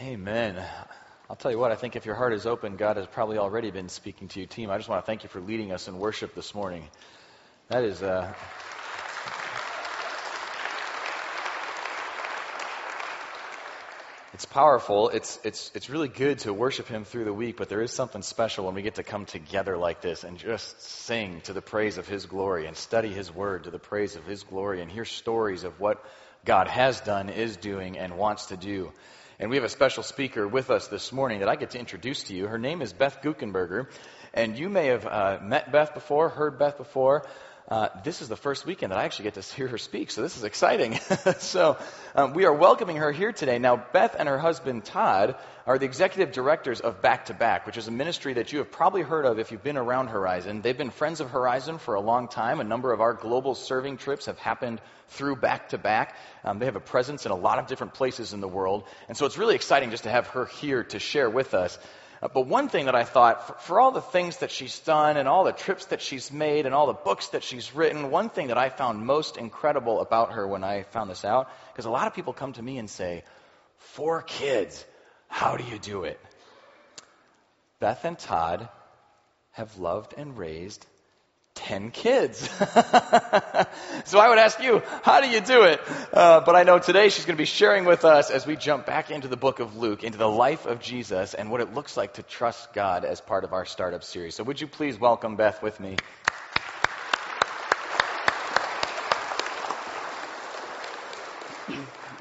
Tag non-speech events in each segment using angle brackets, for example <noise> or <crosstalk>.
Amen. I'll tell you what, I think if your heart is open, God has probably already been speaking to you, team. I just want to thank you for leading us in worship this morning. That is, uh, it's powerful. It's, it's, it's really good to worship Him through the week, but there is something special when we get to come together like this and just sing to the praise of His glory and study His Word to the praise of His glory and hear stories of what God has done, is doing, and wants to do. And we have a special speaker with us this morning that I get to introduce to you. Her name is Beth Guckenberger. And you may have uh, met Beth before, heard Beth before. Uh, this is the first weekend that I actually get to <laughs> hear her speak, so this is exciting. <laughs> so um, we are welcoming her here today. Now, Beth and her husband Todd are the executive directors of Back to Back, which is a ministry that you have probably heard of if you've been around Horizon. They've been friends of Horizon for a long time. A number of our global serving trips have happened through Back to Back. Um, they have a presence in a lot of different places in the world, and so it's really exciting just to have her here to share with us. Uh, but one thing that I thought, for, for, all the things that she's done and all the trips that she's made and all the books that she's written, one thing that I found most incredible about her when I found this out, because a lot of people come to me and say, Four kids, how do you do it? Beth and Todd have loved and raised 10 kids. <laughs> so I would ask you, how do you do it? Uh, but I know today she's going to be sharing with us as we jump back into the book of Luke, into the life of Jesus, and what it looks like to trust God as part of our startup series. So would you please welcome Beth with me?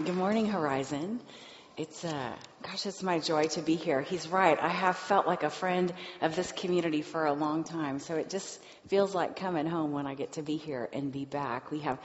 Good morning, Horizon. It's, uh, gosh, it's my joy to be here. He's right. I have felt like a friend of this community for a long time. So it just feels like coming home when I get to be here and be back. We have,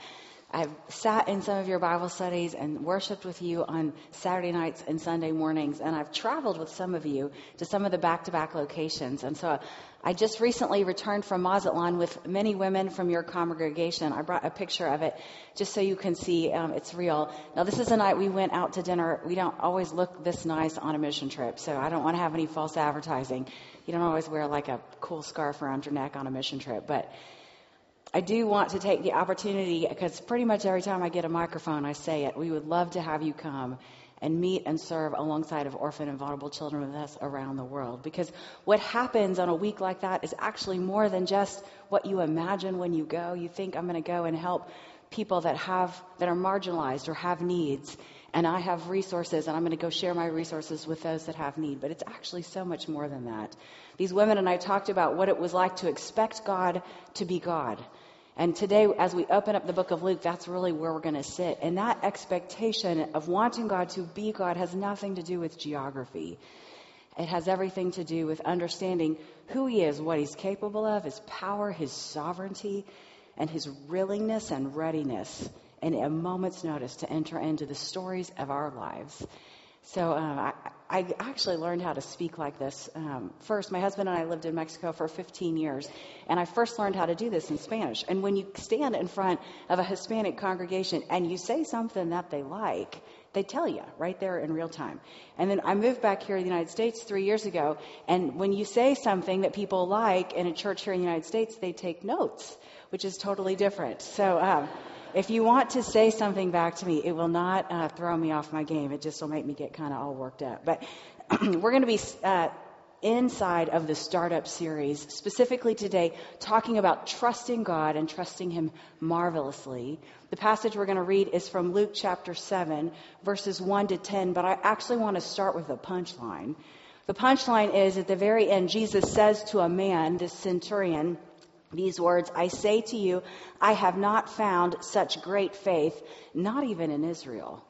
I've sat in some of your Bible studies and worshiped with you on Saturday nights and Sunday mornings. And I've traveled with some of you to some of the back to back locations. And so I just recently returned from Mazatlan with many women from your congregation. I brought a picture of it just so you can see um, it's real. Now, this is a night we went out to dinner. We don't always look this nice on a mission trip, so I don't want to have any false advertising. You don't always wear like a cool scarf around your neck on a mission trip, but I do want to take the opportunity because pretty much every time I get a microphone, I say it. We would love to have you come and meet and serve alongside of orphan and vulnerable children with us around the world. Because what happens on a week like that is actually more than just what you imagine when you go. You think I'm going to go and help people that have that are marginalized or have needs and I have resources and I'm going to go share my resources with those that have need. But it's actually so much more than that. These women and I talked about what it was like to expect God to be God and today, as we open up the book of Luke, that's really where we're going to sit. And that expectation of wanting God to be God has nothing to do with geography. It has everything to do with understanding who He is, what He's capable of, His power, His sovereignty, and His willingness and readiness in a moment's notice to enter into the stories of our lives. So um, I, I, actually learned how to speak like this. Um, first, my husband and I lived in Mexico for 15 years, and I first learned how to do this in Spanish. And when you stand in front of a Hispanic congregation and you say something that they like, they tell you right there in real time. And then I moved back here to the United States three years ago, and when you say something that people like in a church here in the United States, they take notes, which is totally different. So. Um, if you want to say something back to me, it will not uh, throw me off my game. It just will make me get kind of all worked up. But <clears throat> we're going to be uh, inside of the startup series, specifically today, talking about trusting God and trusting Him marvelously. The passage we're going to read is from Luke chapter 7, verses 1 to 10, but I actually want to start with a punchline. The punchline is at the very end, Jesus says to a man, this centurion, these words, I say to you, I have not found such great faith, not even in Israel.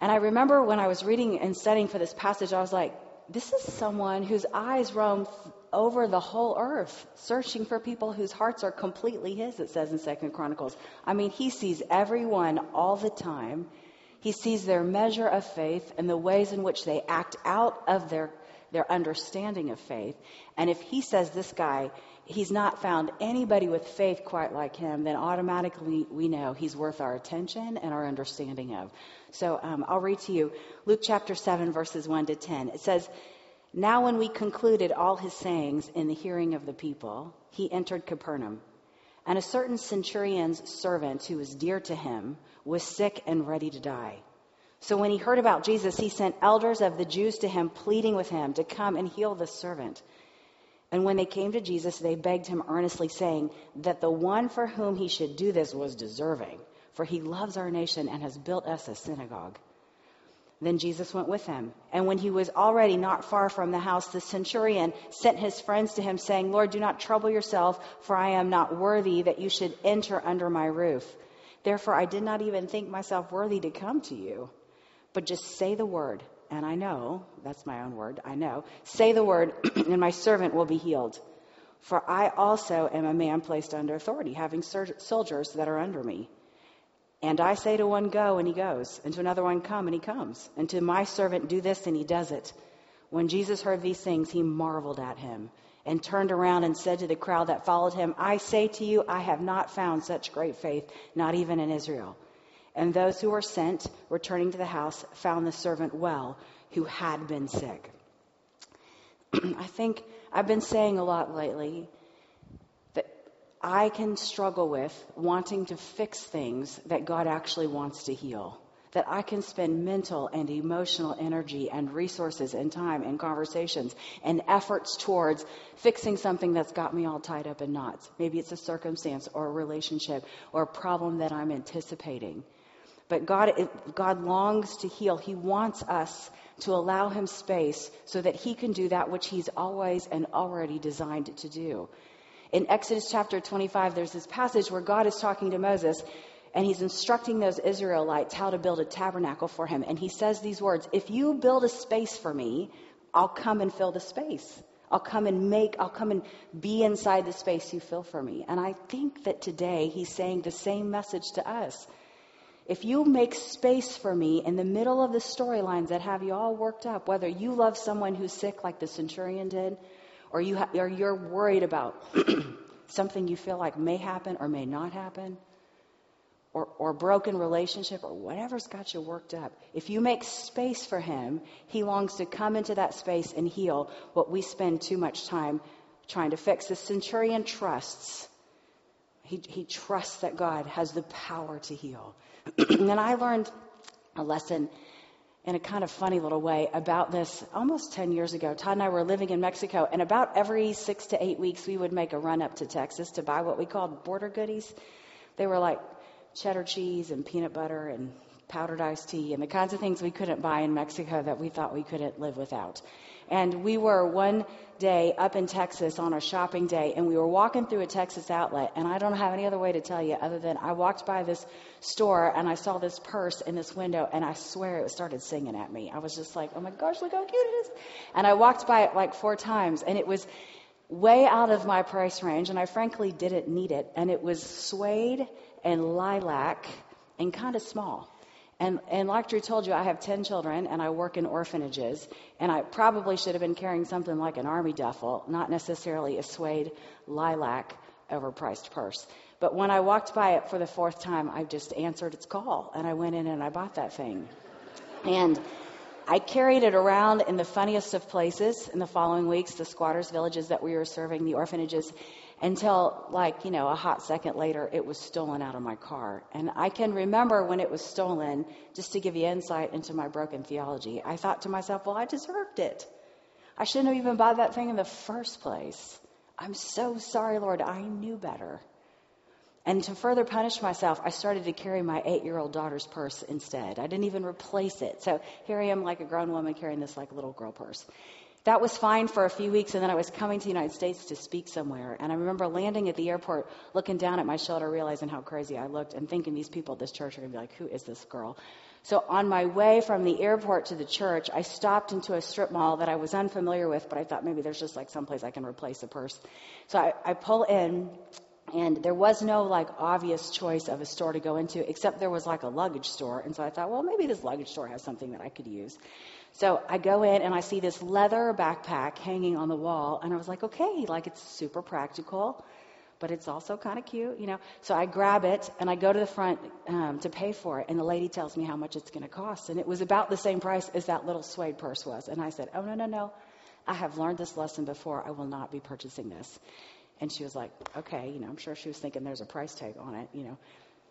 And I remember when I was reading and studying for this passage, I was like, this is someone whose eyes roam over the whole earth, searching for people whose hearts are completely his, it says in Second Chronicles. I mean, he sees everyone all the time. He sees their measure of faith and the ways in which they act out of their, their understanding of faith. And if he says this guy he's not found anybody with faith quite like him, then automatically we know he's worth our attention and our understanding of. So um, I'll read to you Luke chapter 7, verses 1 to 10. It says, Now when we concluded all his sayings in the hearing of the people, he entered Capernaum. And a certain centurion's servant who was dear to him was sick and ready to die. So when he heard about Jesus, he sent elders of the Jews to him, pleading with him to come and heal the servant. And when they came to Jesus, they begged him earnestly, saying that the one for whom he should do this was deserving, for he loves our nation and has built us a synagogue. Then Jesus went with them. And when he was already not far from the house, the centurion sent his friends to him, saying, Lord, do not trouble yourself, for I am not worthy that you should enter under my roof. Therefore, I did not even think myself worthy to come to you. But just say the word, and I know, that's my own word, I know. Say the word, <clears throat> and my servant will be healed. For I also am a man placed under authority, having soldiers that are under me. And I say to one, Go, and he goes, and to another one, Come, and he comes, and to my servant, Do this, and he does it. When Jesus heard these things, he marveled at him, and turned around and said to the crowd that followed him, I say to you, I have not found such great faith, not even in Israel. And those who were sent, returning to the house, found the servant well, who had been sick. <clears throat> I think I've been saying a lot lately that I can struggle with wanting to fix things that God actually wants to heal. That I can spend mental and emotional energy and resources and time and conversations and efforts towards fixing something that's got me all tied up in knots. Maybe it's a circumstance or a relationship or a problem that I'm anticipating. But God, God longs to heal. He wants us to allow Him space so that He can do that which He's always and already designed to do. In Exodus chapter 25, there's this passage where God is talking to Moses and he's instructing those Israelites how to build a tabernacle for him. And he says these words If you build a space for me, I'll come and fill the space. I'll come and make, I'll come and be inside the space you fill for me. And I think that today he's saying the same message to us. If you make space for me in the middle of the storylines that have you all worked up, whether you love someone who's sick like the centurion did, or, you ha- or you're worried about <clears throat> something you feel like may happen or may not happen, or, or broken relationship, or whatever's got you worked up, if you make space for him, he longs to come into that space and heal what we spend too much time trying to fix. The centurion trusts. He, he trusts that God has the power to heal. And I learned a lesson in a kind of funny little way about this almost 10 years ago. Todd and I were living in Mexico, and about every six to eight weeks, we would make a run up to Texas to buy what we called border goodies. They were like cheddar cheese and peanut butter and powdered iced tea and the kinds of things we couldn't buy in Mexico that we thought we couldn't live without. And we were one day up in Texas on a shopping day, and we were walking through a Texas outlet. And I don't have any other way to tell you other than I walked by this store and I saw this purse in this window, and I swear it started singing at me. I was just like, oh my gosh, look how cute it is. And I walked by it like four times, and it was way out of my price range, and I frankly didn't need it. And it was suede and lilac and kind of small. And, and like Drew told you, I have 10 children and I work in orphanages. And I probably should have been carrying something like an army duffel, not necessarily a suede lilac overpriced purse. But when I walked by it for the fourth time, I just answered its call and I went in and I bought that thing. And I carried it around in the funniest of places in the following weeks, the squatters' villages that we were serving, the orphanages until like, you know, a hot second later, it was stolen out of my car. And I can remember when it was stolen, just to give you insight into my broken theology, I thought to myself, well, I deserved it. I shouldn't have even bought that thing in the first place. I'm so sorry, Lord. I knew better. And to further punish myself, I started to carry my eight year old daughter's purse instead. I didn't even replace it. So here I am, like a grown woman, carrying this like little girl purse. That was fine for a few weeks, and then I was coming to the United States to speak somewhere. And I remember landing at the airport, looking down at my shoulder, realizing how crazy I looked, and thinking these people at this church are going to be like, who is this girl? So on my way from the airport to the church, I stopped into a strip mall that I was unfamiliar with, but I thought maybe there's just like someplace I can replace a purse. So I, I pull in, and there was no like obvious choice of a store to go into, except there was like a luggage store. And so I thought, well, maybe this luggage store has something that I could use. So I go in and I see this leather backpack hanging on the wall, and I was like, okay, like it's super practical, but it's also kind of cute, you know. So I grab it and I go to the front um, to pay for it, and the lady tells me how much it's going to cost, and it was about the same price as that little suede purse was. And I said, oh no no no, I have learned this lesson before. I will not be purchasing this. And she was like, okay, you know, I'm sure she was thinking there's a price tag on it, you know.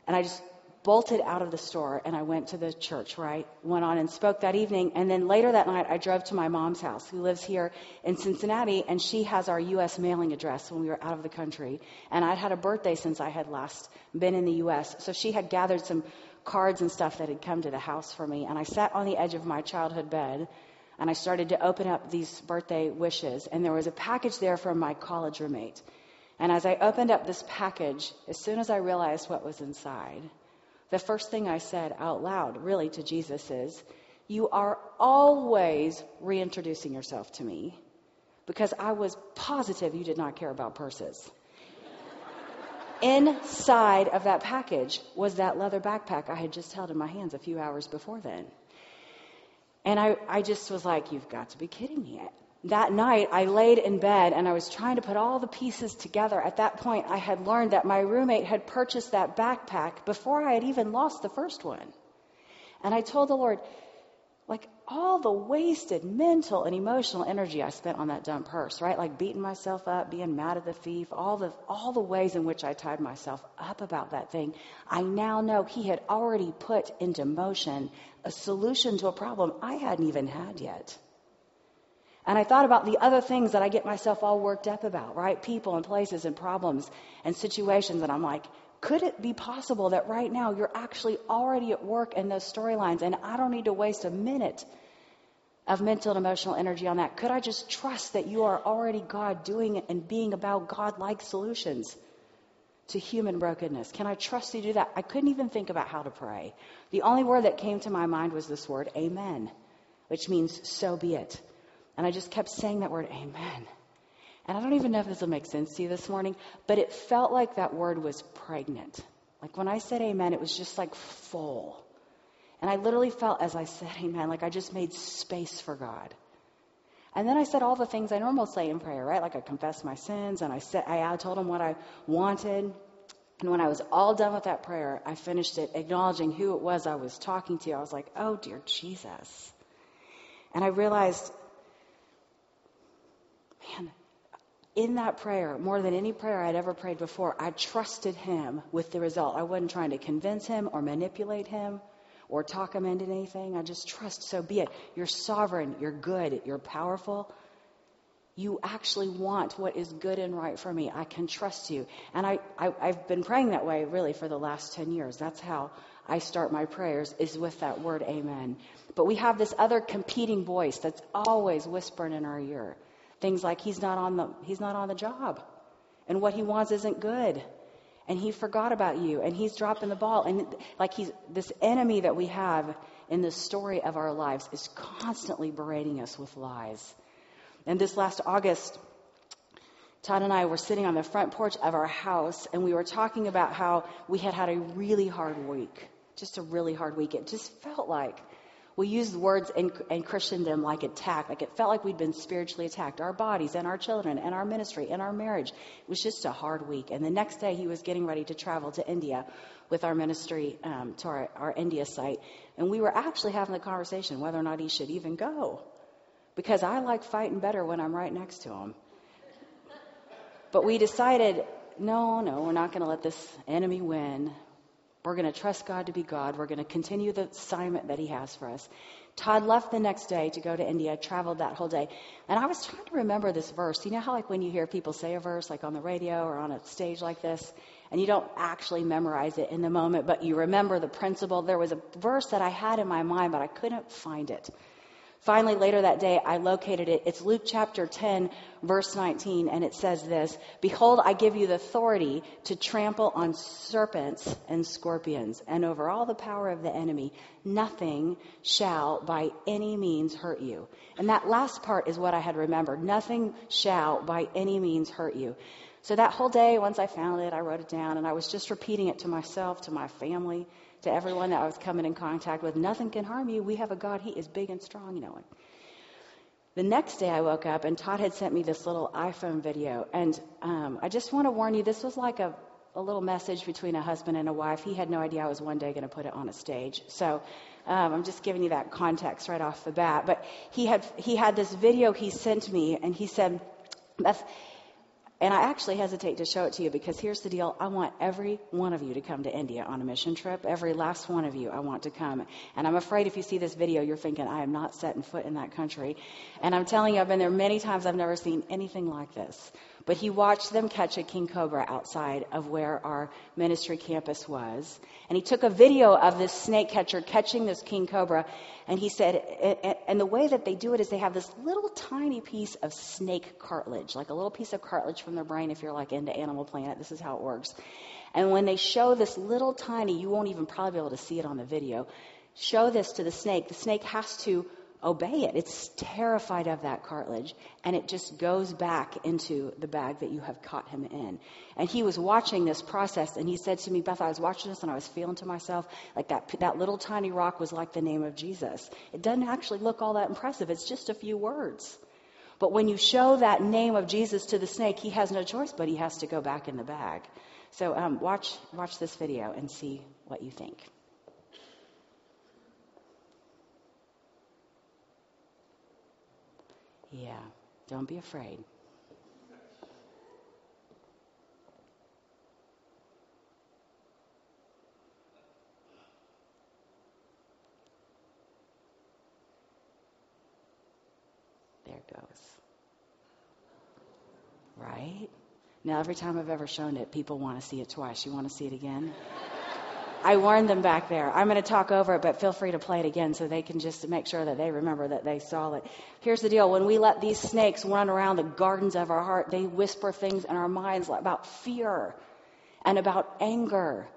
And I just bolted out of the store and I went to the church where I went on and spoke that evening. And then later that night, I drove to my mom's house, who lives here in Cincinnati, and she has our U.S. mailing address when we were out of the country. And I'd had a birthday since I had last been in the U.S. So she had gathered some cards and stuff that had come to the house for me. And I sat on the edge of my childhood bed and I started to open up these birthday wishes. And there was a package there from my college roommate. And as I opened up this package, as soon as I realized what was inside, the first thing I said out loud, really, to Jesus is, You are always reintroducing yourself to me because I was positive you did not care about purses. Inside of that package was that leather backpack I had just held in my hands a few hours before then. And I, I just was like, You've got to be kidding me that night I laid in bed and I was trying to put all the pieces together. At that point, I had learned that my roommate had purchased that backpack before I had even lost the first one. And I told the Lord, like all the wasted mental and emotional energy I spent on that dumb purse, right? Like beating myself up, being mad at the thief, all the all the ways in which I tied myself up about that thing. I now know he had already put into motion a solution to a problem I hadn't even had yet. And I thought about the other things that I get myself all worked up about, right? People and places and problems and situations. And I'm like, could it be possible that right now you're actually already at work in those storylines and I don't need to waste a minute of mental and emotional energy on that? Could I just trust that you are already God doing it and being about God like solutions to human brokenness? Can I trust you to do that? I couldn't even think about how to pray. The only word that came to my mind was this word, amen, which means so be it. And I just kept saying that word, amen. And I don't even know if this will make sense to you this morning, but it felt like that word was pregnant. Like when I said amen, it was just like full. And I literally felt as I said amen, like I just made space for God. And then I said all the things I normally say in prayer, right? Like I confessed my sins and I said I told him what I wanted. And when I was all done with that prayer, I finished it acknowledging who it was I was talking to. I was like, "Oh dear Jesus." And I realized man, in that prayer, more than any prayer I'd ever prayed before, I trusted him with the result. I wasn't trying to convince him or manipulate him or talk him into anything. I just trust, so be it. You're sovereign, you're good, you're powerful. You actually want what is good and right for me. I can trust you. And I, I, I've been praying that way really for the last 10 years. That's how I start my prayers, is with that word, amen. But we have this other competing voice that's always whispering in our ear. Things like he's not on the he's not on the job. And what he wants isn't good. And he forgot about you and he's dropping the ball and like he's this enemy that we have in the story of our lives is constantly berating us with lies. And this last August Todd and I were sitting on the front porch of our house and we were talking about how we had had a really hard week. Just a really hard week. It just felt like we used words in, in Christendom like attack, like it felt like we'd been spiritually attacked. Our bodies and our children and our ministry and our marriage. It was just a hard week. And the next day he was getting ready to travel to India with our ministry um, to our, our India site. And we were actually having the conversation whether or not he should even go. Because I like fighting better when I'm right next to him. But we decided, no, no, we're not going to let this enemy win. We're going to trust God to be God. We're going to continue the assignment that He has for us. Todd left the next day to go to India, traveled that whole day. And I was trying to remember this verse. You know how, like, when you hear people say a verse, like on the radio or on a stage like this, and you don't actually memorize it in the moment, but you remember the principle? There was a verse that I had in my mind, but I couldn't find it. Finally, later that day, I located it. It's Luke chapter 10, verse 19, and it says this Behold, I give you the authority to trample on serpents and scorpions, and over all the power of the enemy. Nothing shall by any means hurt you. And that last part is what I had remembered. Nothing shall by any means hurt you. So that whole day, once I found it, I wrote it down, and I was just repeating it to myself, to my family to everyone that I was coming in contact with. Nothing can harm you. We have a God. He is big and strong, you know. The next day I woke up and Todd had sent me this little iPhone video. And um, I just want to warn you, this was like a, a little message between a husband and a wife. He had no idea I was one day going to put it on a stage. So um, I'm just giving you that context right off the bat. But he had, he had this video he sent me and he said, Beth, And I actually hesitate to show it to you because here's the deal. I want every one of you to come to India on a mission trip. Every last one of you I want to come. And I'm afraid if you see this video, you're thinking, I am not setting foot in that country. And I'm telling you, I've been there many times. I've never seen anything like this. But he watched them catch a king cobra outside of where our ministry campus was. And he took a video of this snake catcher catching this king cobra. And he said, and the way that they do it is they have this little tiny piece of snake cartilage, like a little piece of cartilage from their brain if you're like into Animal Planet. This is how it works. And when they show this little tiny, you won't even probably be able to see it on the video, show this to the snake, the snake has to obey it. It's terrified of that cartilage, and it just goes back into the bag that you have caught him in. And he was watching this process, and he said to me, Beth, I was watching this, and I was feeling to myself like that, that little tiny rock was like the name of Jesus. It doesn't actually look all that impressive, it's just a few words. But when you show that name of Jesus to the snake, he has no choice, but he has to go back in the bag. So um, watch, watch this video and see what you think. Yeah, don't be afraid. There it goes. Right? Now, every time I've ever shown it, people want to see it twice. You want to see it again? I warned them back there. I'm going to talk over it, but feel free to play it again so they can just make sure that they remember that they saw it. Here's the deal. When we let these snakes run around the gardens of our heart, they whisper things in our minds about fear and about anger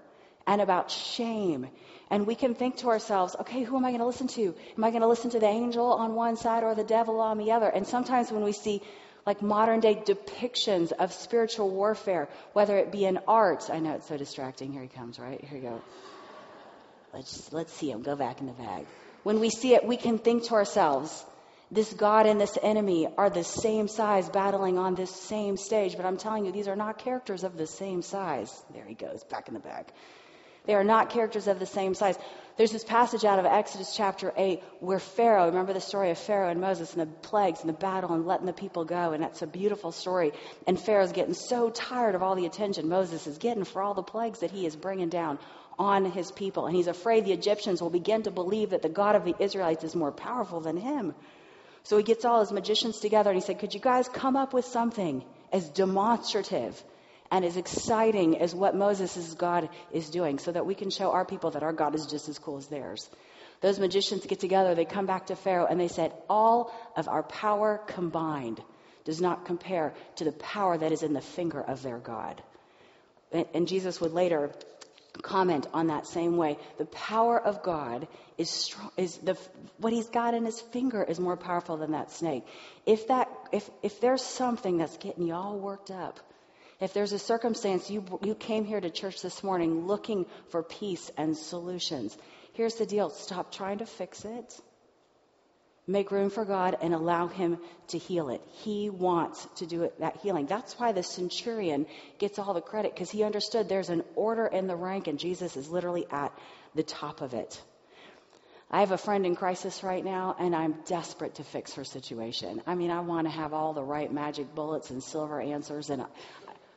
and about shame. And we can think to ourselves, okay, who am I going to listen to? Am I going to listen to the angel on one side or the devil on the other? And sometimes when we see like modern day depictions of spiritual warfare, whether it be in art. I know it's so distracting. Here he comes, right? Here you go. Let's, let's see him go back in the bag. When we see it, we can think to ourselves, this God and this enemy are the same size battling on this same stage. But I'm telling you, these are not characters of the same size. There he goes, back in the bag. They are not characters of the same size. There's this passage out of Exodus chapter 8 where Pharaoh, remember the story of Pharaoh and Moses and the plagues and the battle and letting the people go, and that's a beautiful story. And Pharaoh's getting so tired of all the attention Moses is getting for all the plagues that he is bringing down on his people. And he's afraid the Egyptians will begin to believe that the God of the Israelites is more powerful than him. So he gets all his magicians together and he said, Could you guys come up with something as demonstrative and as exciting as what Moses' God is doing so that we can show our people that our God is just as cool as theirs. Those magicians get together, they come back to Pharaoh, and they said, All of our power combined does not compare to the power that is in the finger of their God. And, and Jesus would later comment on that same way. The power of God is strong, is the, what he's got in his finger is more powerful than that snake. If that, if, if there's something that's getting you all worked up, if there's a circumstance you, you came here to church this morning looking for peace and solutions, here's the deal stop trying to fix it. Make room for God and allow Him to heal it. He wants to do it, that healing. That's why the centurion gets all the credit because he understood there's an order in the rank and Jesus is literally at the top of it. I have a friend in crisis right now, and I'm desperate to fix her situation. I mean, I want to have all the right magic bullets and silver answers, and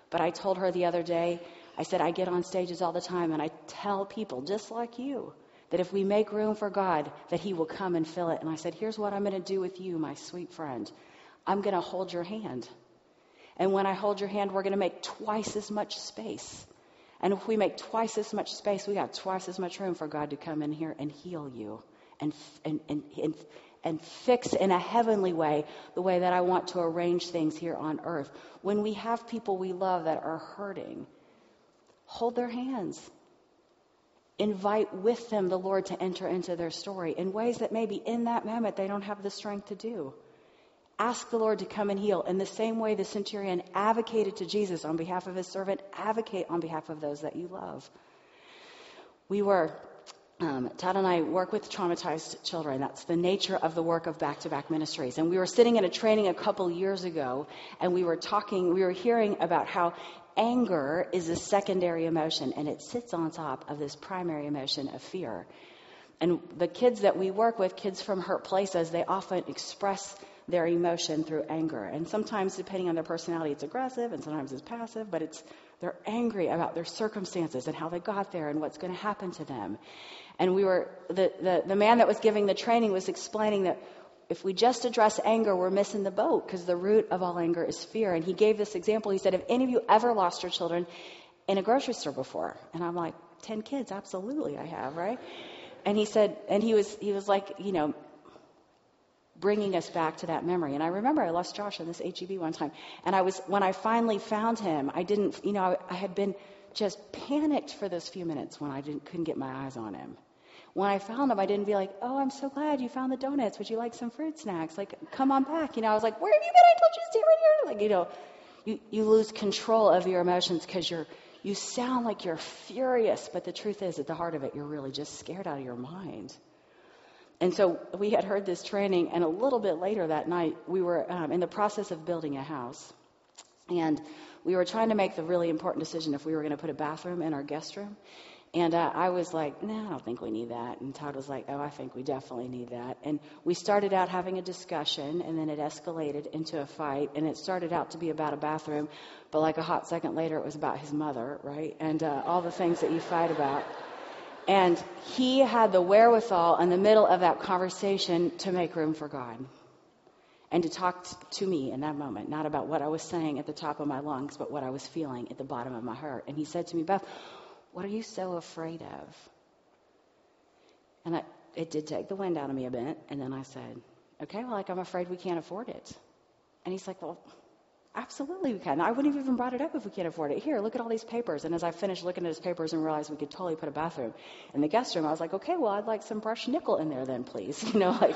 but I told her the other day, I said, I get on stages all the time and I tell people, just like you, that if we make room for God, that He will come and fill it. And I said, Here's what I'm going to do with you, my sweet friend. I'm going to hold your hand. And when I hold your hand, we're going to make twice as much space. And if we make twice as much space, we got twice as much room for God to come in here and heal you and, and, and, and, and fix in a heavenly way the way that I want to arrange things here on earth. When we have people we love that are hurting, hold their hands. Invite with them the Lord to enter into their story in ways that maybe in that moment they don't have the strength to do. Ask the Lord to come and heal. In the same way the centurion advocated to Jesus on behalf of his servant, advocate on behalf of those that you love. We were um, Todd and I work with traumatized children. That's the nature of the work of back to back ministries. And we were sitting in a training a couple years ago, and we were talking, we were hearing about how anger is a secondary emotion, and it sits on top of this primary emotion of fear. And the kids that we work with, kids from hurt places, they often express their emotion through anger. And sometimes, depending on their personality, it's aggressive and sometimes it's passive, but it's they're angry about their circumstances and how they got there and what's going to happen to them. And we were, the, the, the man that was giving the training was explaining that if we just address anger, we're missing the boat because the root of all anger is fear. And he gave this example. He said, Have any of you ever lost your children in a grocery store before? And I'm like, 10 kids, absolutely I have, right? And he said, and he was, he was like, you know, bringing us back to that memory. And I remember I lost Josh in this HEB one time. And I was, when I finally found him, I didn't, you know, I, I had been just panicked for those few minutes when I didn't, couldn't get my eyes on him when I found them, I didn't be like, oh, I'm so glad you found the donuts. Would you like some fruit snacks? Like, come on back. You know, I was like, where have you been? I told you to stay right here. Like, you know, you, you lose control of your emotions because you're, you sound like you're furious, but the truth is, at the heart of it, you're really just scared out of your mind. And so we had heard this training, and a little bit later that night, we were um, in the process of building a house. And we were trying to make the really important decision if we were going to put a bathroom in our guest room. And uh, I was like, no, I don't think we need that. And Todd was like, oh, I think we definitely need that. And we started out having a discussion, and then it escalated into a fight. And it started out to be about a bathroom, but like a hot second later, it was about his mother, right? And uh, all the things that you fight about. And he had the wherewithal in the middle of that conversation to make room for God and to talk to me in that moment, not about what I was saying at the top of my lungs, but what I was feeling at the bottom of my heart. And he said to me, Beth, what are you so afraid of? And I, it did take the wind out of me a bit. And then I said, okay, well, like, I'm afraid we can't afford it. And he's like, well, absolutely we can. I wouldn't have even brought it up if we can't afford it. Here, look at all these papers. And as I finished looking at his papers and realized we could totally put a bathroom in the guest room, I was like, okay, well, I'd like some brushed nickel in there then, please. <laughs> You know, like,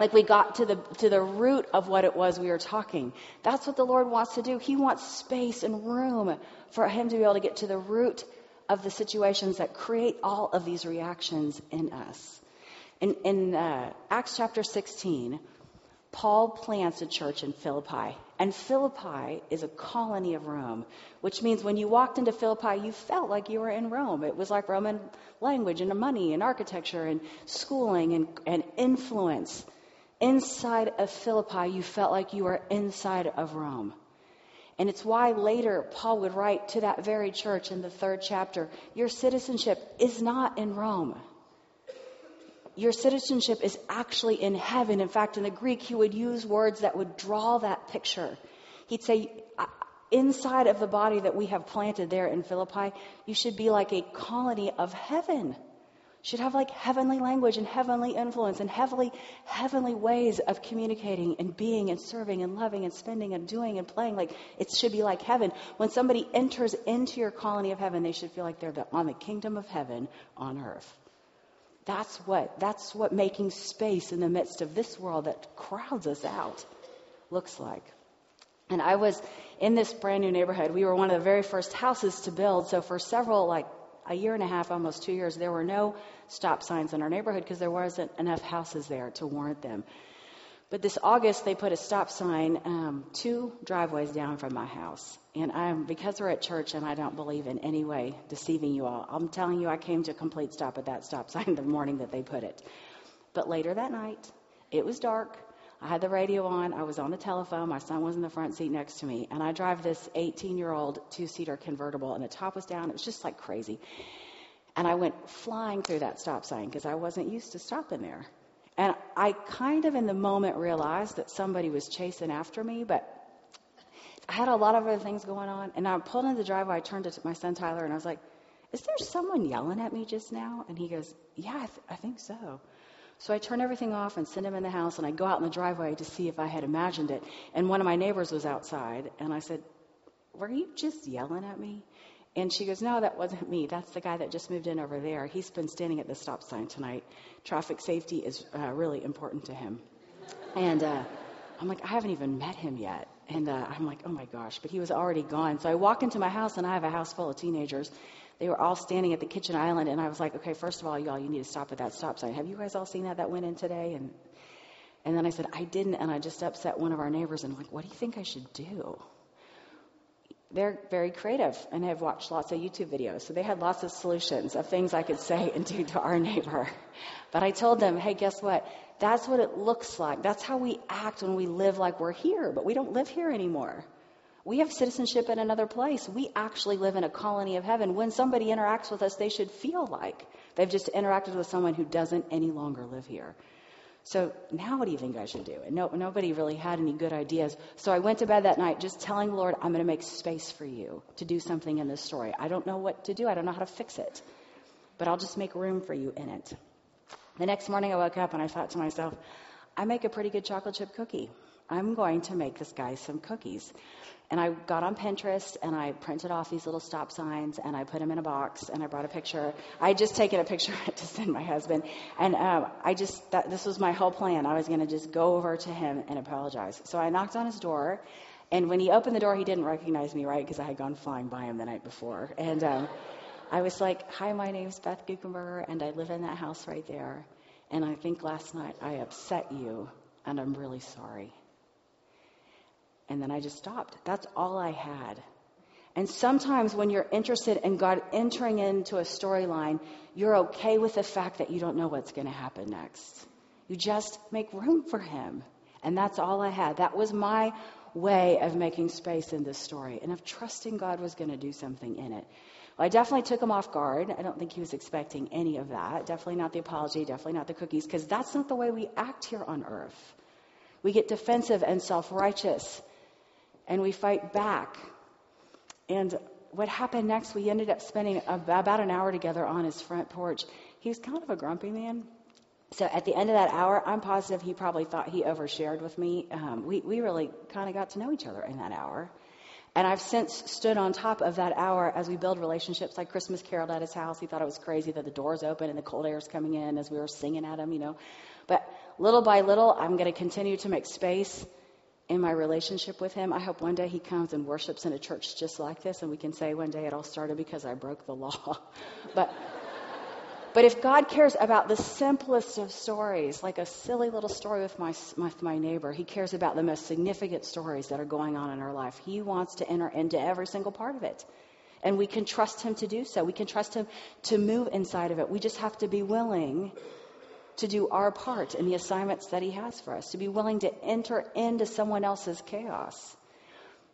like we got to the to the root of what it was we were talking. That's what the Lord wants to do. He wants space and room for him to be able to get to the root of the situations that create all of these reactions in us. In, in uh, Acts chapter 16, Paul plants a church in Philippi. And Philippi is a colony of Rome, which means when you walked into Philippi, you felt like you were in Rome. It was like Roman language and money and architecture and schooling and, and influence. Inside of Philippi, you felt like you were inside of Rome. And it's why later Paul would write to that very church in the third chapter Your citizenship is not in Rome. Your citizenship is actually in heaven. In fact, in the Greek, he would use words that would draw that picture. He'd say, Inside of the body that we have planted there in Philippi, you should be like a colony of heaven should have like heavenly language and heavenly influence and heavenly heavenly ways of communicating and being and serving and loving and spending and doing and playing. Like it should be like heaven. When somebody enters into your colony of heaven they should feel like they're the, on the kingdom of heaven on earth. That's what that's what making space in the midst of this world that crowds us out looks like. And i was in this brand new neighborhood. We were one of the very first houses to build. So for several like a year and a half, almost two years, there were no stop signs in our neighborhood because there wasn't enough houses there to warrant them. But this August, they put a stop sign um, two driveways down from my house. And I'm, because we're at church and I don't believe in any way deceiving you all, I'm telling you, I came to a complete stop at that stop <laughs> sign the morning that they put it. But later that night, it was dark. I had the radio on. I was on the telephone. My son was in the front seat next to me. And I drive this 18 year old two seater convertible, and the top was down. It was just like crazy. And I went flying through that stop sign because I wasn't used to stopping there. And I kind of in the moment realized that somebody was chasing after me, but I had a lot of other things going on. And I pulled into the driveway. I turned to my son Tyler, and I was like, Is there someone yelling at me just now? And he goes, Yeah, I, th- I think so. So I turn everything off and send him in the house, and I go out in the driveway to see if I had imagined it. And one of my neighbors was outside, and I said, Were you just yelling at me? And she goes, No, that wasn't me. That's the guy that just moved in over there. He's been standing at the stop sign tonight. Traffic safety is uh, really important to him. And uh, I'm like, I haven't even met him yet. And uh, I'm like, oh my gosh, but he was already gone. So I walk into my house, and I have a house full of teenagers. They were all standing at the kitchen island, and I was like, okay, first of all, y'all, you need to stop at that stop sign. Have you guys all seen that that went in today? And and then I said, I didn't, and I just upset one of our neighbors, and I'm like, what do you think I should do? they're very creative and have watched lots of YouTube videos. So they had lots of solutions of things I could say and do to our neighbor. But I told them, hey, guess what? That's what it looks like. That's how we act when we live like we're here, but we don't live here anymore. We have citizenship in another place. We actually live in a colony of heaven. When somebody interacts with us, they should feel like they've just interacted with someone who doesn't any longer live here. So now what do you think I should do? And no, nobody really had any good ideas. So I went to bed that night just telling the Lord, I'm going to make space for you to do something in this story. I don't know what to do. I don't know how to fix it. But I'll just make room for you in it. The next morning I woke up and I thought to myself, I make a pretty good chocolate chip cookie. I'm going to make this guy some cookies. And I got on Pinterest and I printed off these little stop signs and I put them in a box and I brought a picture. I had just taken a picture <laughs> to send my husband. And um, I just, that, this was my whole plan. I was going to just go over to him and apologize. So I knocked on his door. And when he opened the door, he didn't recognize me, right? Because I had gone flying by him the night before. And um, I was like, Hi, my name's Beth Guckenberger and I live in that house right there. And I think last night I upset you and I'm really sorry. And then I just stopped. That's all I had. And sometimes when you're interested in God entering into a storyline, you're okay with the fact that you don't know what's going to happen next. You just make room for Him. And that's all I had. That was my way of making space in this story and of trusting God was going to do something in it. Well, I definitely took him off guard. I don't think he was expecting any of that. Definitely not the apology, definitely not the cookies, because that's not the way we act here on earth. We get defensive and self righteous and we fight back. And what happened next, we ended up spending about an hour together on his front porch. He was kind of a grumpy man. So at the end of that hour, I'm positive he probably thought he overshared with me. Um, we, we really kind of got to know each other in that hour. And I've since stood on top of that hour as we build relationships, like Christmas caroled at his house. He thought it was crazy that the doors open and the cold air is coming in as we were singing at him, you know. But little by little, I'm going to continue to make space in my relationship with him. I hope one day he comes and worships in a church just like this, and we can say one day it all started because I broke the law. <laughs> but but if God cares about the simplest of stories, like a silly little story with my, with my neighbor, He cares about the most significant stories that are going on in our life. He wants to enter into every single part of it. And we can trust Him to do so. We can trust Him to move inside of it. We just have to be willing to do our part in the assignments that He has for us, to be willing to enter into someone else's chaos.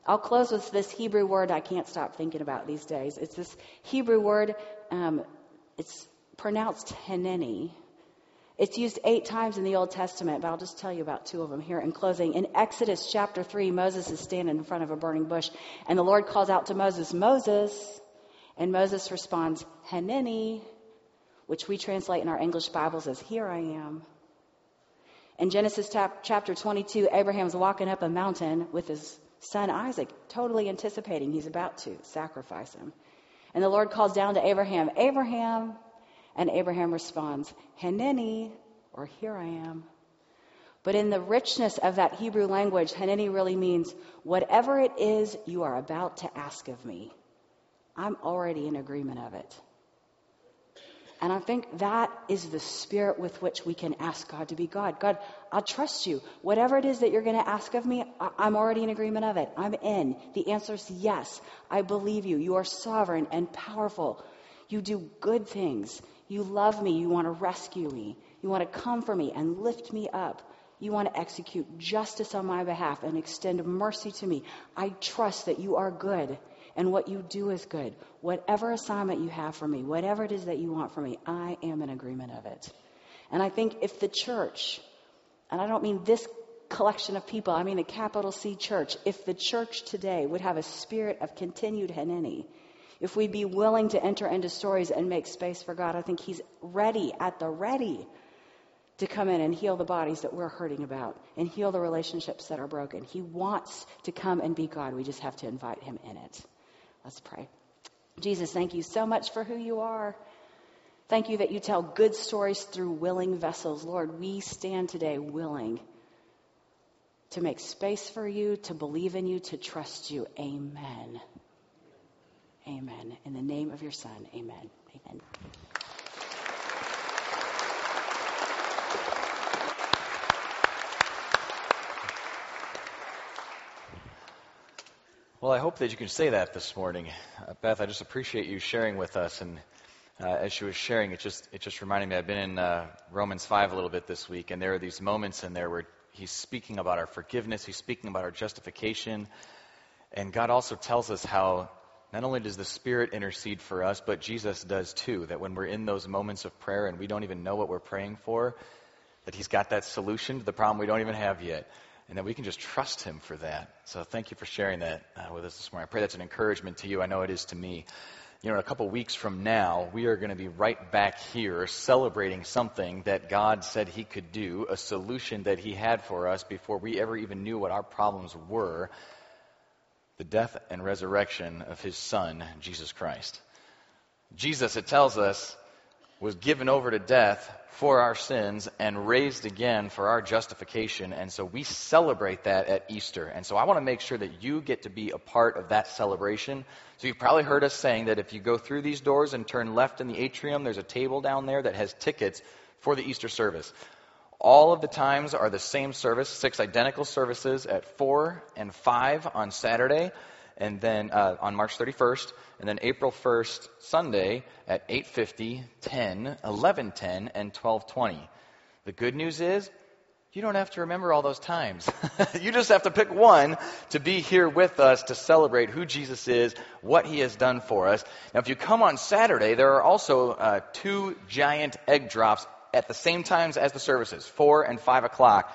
I'll close with this Hebrew word I can't stop thinking about these days. It's this Hebrew word, um, it's pronounced Hineni. It's used eight times in the Old Testament, but I'll just tell you about two of them here in closing. In Exodus chapter 3, Moses is standing in front of a burning bush, and the Lord calls out to Moses, Moses, and Moses responds, Hineni, which we translate in our English Bibles as Here I am. In Genesis chapter 22, Abraham's walking up a mountain with his son Isaac, totally anticipating he's about to sacrifice him. And the Lord calls down to Abraham, Abraham. And Abraham responds, Hineni, or here I am. But in the richness of that Hebrew language, Hineni really means whatever it is you are about to ask of me, I'm already in agreement of it. And I think that is the spirit with which we can ask God to be God. God, I'll trust you. Whatever it is that you're going to ask of me, I'm already in agreement of it. I'm in. The answer is yes. I believe you. You are sovereign and powerful. You do good things. You love me. You want to rescue me. You want to come for me and lift me up. You want to execute justice on my behalf and extend mercy to me. I trust that you are good and what you do is good. Whatever assignment you have for me, whatever it is that you want for me, I am in agreement of it. And I think if the church, and I don't mean this collection of people, I mean the capital C church, if the church today would have a spirit of continued Hineni, if we'd be willing to enter into stories and make space for God, I think He's ready, at the ready, to come in and heal the bodies that we're hurting about and heal the relationships that are broken. He wants to come and be God. We just have to invite Him in it. Let's pray. Jesus, thank you so much for who you are. Thank you that you tell good stories through willing vessels. Lord, we stand today willing to make space for you, to believe in you, to trust you. Amen. Amen. In the name of your Son, amen. Amen. Well, I hope that you can say that this morning. Uh, Beth, I just appreciate you sharing with us. And uh, as she was sharing, it just, it just reminded me, I've been in uh, Romans 5 a little bit this week, and there are these moments in there where he's speaking about our forgiveness, he's speaking about our justification. And God also tells us how not only does the Spirit intercede for us, but Jesus does too. That when we're in those moments of prayer and we don't even know what we're praying for, that He's got that solution to the problem we don't even have yet and that we can just trust Him for that. So thank you for sharing that uh, with us this morning. I pray that's an encouragement to you. I know it is to me. You know, a couple weeks from now, we are going to be right back here celebrating something that God said He could do, a solution that He had for us before we ever even knew what our problems were the death and resurrection of His Son, Jesus Christ. Jesus, it tells us, was given over to death for our sins and raised again for our justification. And so we celebrate that at Easter. And so I want to make sure that you get to be a part of that celebration. So you've probably heard us saying that if you go through these doors and turn left in the atrium, there's a table down there that has tickets for the Easter service. All of the times are the same service, six identical services at 4 and 5 on Saturday and then uh, on March 31st, and then April 1st, Sunday at 8:50, 10, 11:10, and 12:20. The good news is you don't have to remember all those times. <laughs> you just have to pick one to be here with us to celebrate who Jesus is, what he has done for us. Now, if you come on Saturday, there are also uh, two giant egg drops at the same times as the services, 4 and 5 o'clock,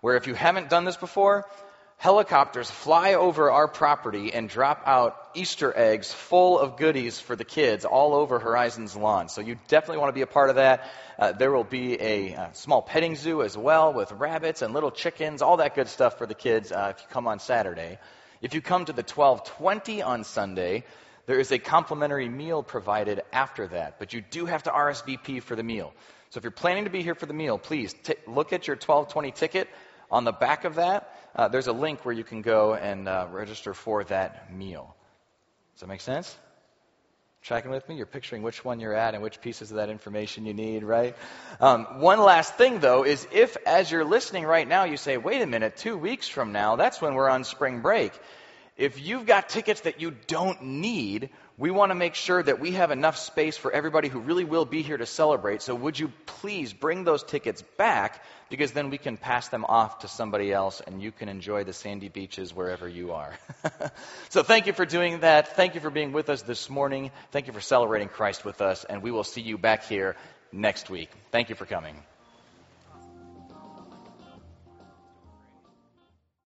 where if you haven't done this before, helicopters fly over our property and drop out Easter eggs full of goodies for the kids all over Horizon's lawn. So you definitely want to be a part of that. Uh, there will be a, uh, small petting zoo as well with rabbits and little chickens, all that good stuff for the kids uh, if you come on Saturday. If you come to the 1220 on Sunday, there is a complimentary meal provided after that, but you do have to RSVP for the meal. So if you're planning to be here for the meal, please t- look at your 1220 ticket. On the back of that, uh, there's a link where you can go and uh, register for that meal. Does that make sense? Tracking with me? You're picturing which one you're at and which pieces of that information you need, right? Um, one last thing, though, is if, as you're listening right now, you say, wait a minute, two weeks from now, that's when we're on spring break. If you've got tickets that you don't need, we want to make sure that we have enough space for everybody who really will be here to celebrate. So would you please bring those tickets back because then we can pass them off to somebody else and you can enjoy the sandy beaches wherever you are. <laughs> so thank you for doing that. Thank you for being with us this morning. Thank you for celebrating Christ with us and we will see you back here next week. Thank you for coming.